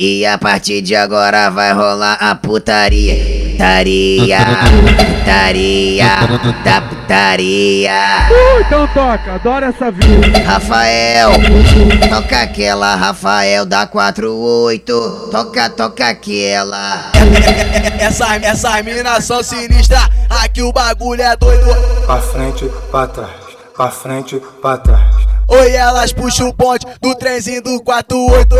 E a partir de agora vai rolar a putaria. Putaria, putaria, da putaria. Uh, então toca, adoro essa vida. Rafael, toca aquela, Rafael da 48. Toca, toca aquela. Essa, essa mina são sinistra, aqui o bagulho é doido. Pra frente, pra trás, pra frente, pra trás. Oi, elas puxam o bonde do trenzinho do 48.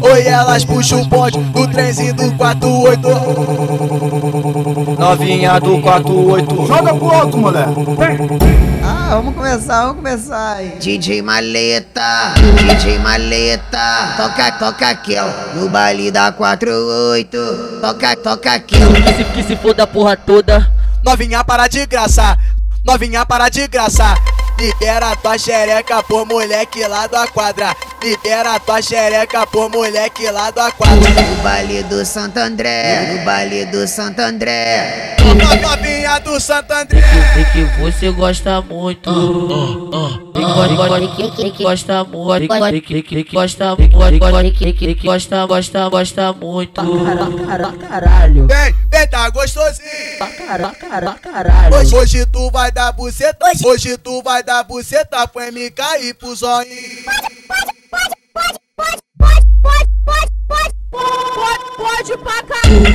Oi, elas puxam o bonde do trenzinho do 48. Novinha do 48. Joga pro alto, moleque. Ah, vamos começar, vamos começar. Aí. DJ Maleta, DJ Maleta. Toca, toca aquilo. No baile da 48. Toca, toca aqui. Que se, que se foda a porra toda. Novinha para de graça. Novinha para de graça. Libera tua xereca por moleque lá da quadra. Libera tua xereca por moleque lá da quadra. No baile do Santo André, no baile do Santo André. Toma novinha do Santo André. Sei que você gosta muito. Que- que gosta muito. Que- que gosta muito. Que- que gosta, gosta, gosta muito. Caralho, caralho. Vem, vem, tá. Caralho, caralho, caralho. Hoje, hoje tu vai dar buceta, hoje tu vai dar buceta pro MK e pro zoinho.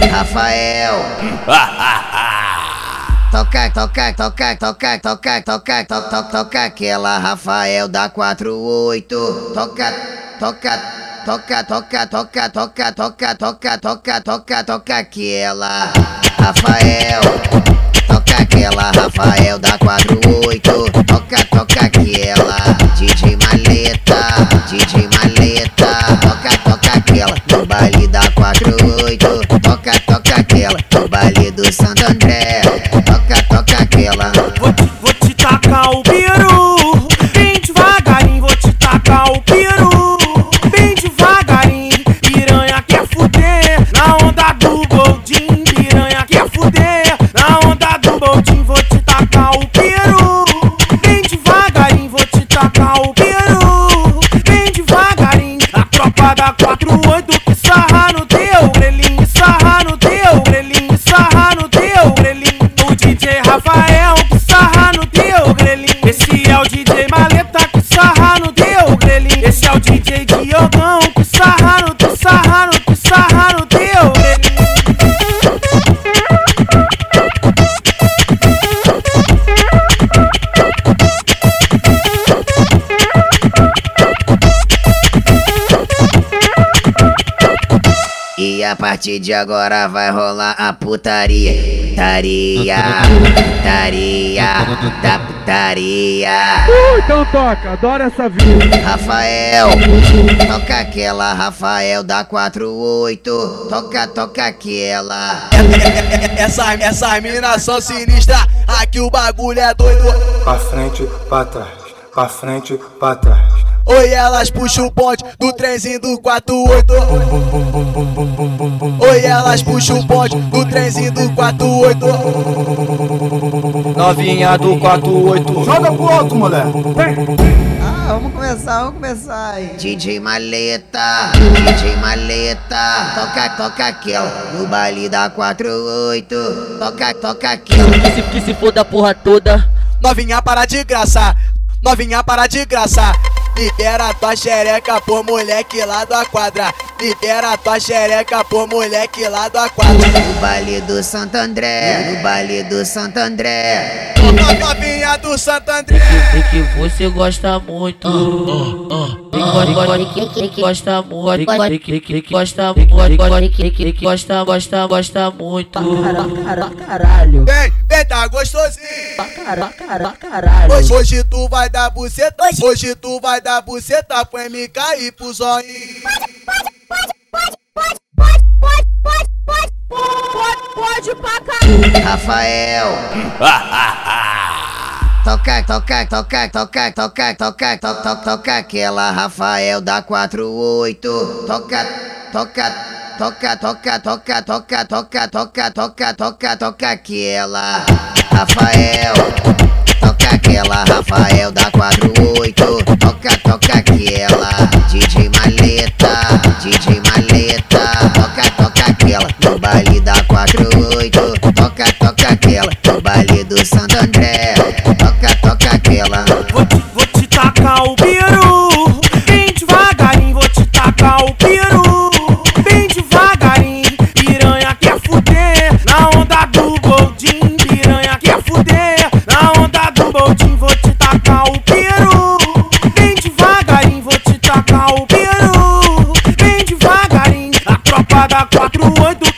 Rafael. Toca, toca, toca, toca, toca, toca, toca, toca, toca aquela Rafael da 48. Toca, toca, toca, toca, toca, toca, toca, toca, toca, toca, toca aquela Rafael. Toca aquela Rafael da 48. Toca, toca aquela DJ Maleta, DJ Maleta. Toca, toca aquela no baile da 48. Toca, toca aquela no baile do Santo André. Da 48 que sarra no teu grelhinho, sarra no teu grelhinho, sarra no teu grelhinho. O DJ Rafael que sarra no teu grelhinho. Esse é o DJ Maleta que sarra no teu grelhinho. Esse é o E a partir de agora vai rolar a putaria. Putaria, putaria, da putaria. Uh, então toca, adoro essa vida. Rafael, toca aquela Rafael da 48. Toca, toca aquela. Essa, essa mina são sinistra, aqui o bagulho é doido. Pra frente, pra trás, pra frente, pra trás. Oi, elas puxam o bonde do trenzinho do 48. Oi, elas puxam o bonde do trenzinho do 48. Novinha do 48. Joga pro outro, moleque. Ah, vamos começar, vamos começar aí. DJ Maleta, DJ Maleta. Toca, toca aquela no baile da 48. Toca, toca aquela. Que se, que se foda a porra toda. Novinha para de graça, novinha para de graça. Libera tua xereca por moleque lá da quadra. Libera tua xereca por moleque lá da quadra. No baile do Santo André, no baile do Santo André. Toma novinha do Santo André. Sei que você gosta muito. Gosta muito. Gosta muito. Gosta, gosta, gosta muito. Caralho, caralho, caralho. Vem, vem, tá gostosinho cara, caralho. Hoje, hoje tu vai dar buceta, hoje. hoje tu vai dar buceta pro MK e pro Zói. Pode pra caralho. Rafael. Toca, toca, toca, toca, toca, toca, toca, toca aquela Rafael da 48. Toca, toca toca, toca, toca, toca, toca, toca, toca, toca, toca aquela Rafael. Toca aquela Rafael da 48. Cada quatro, oito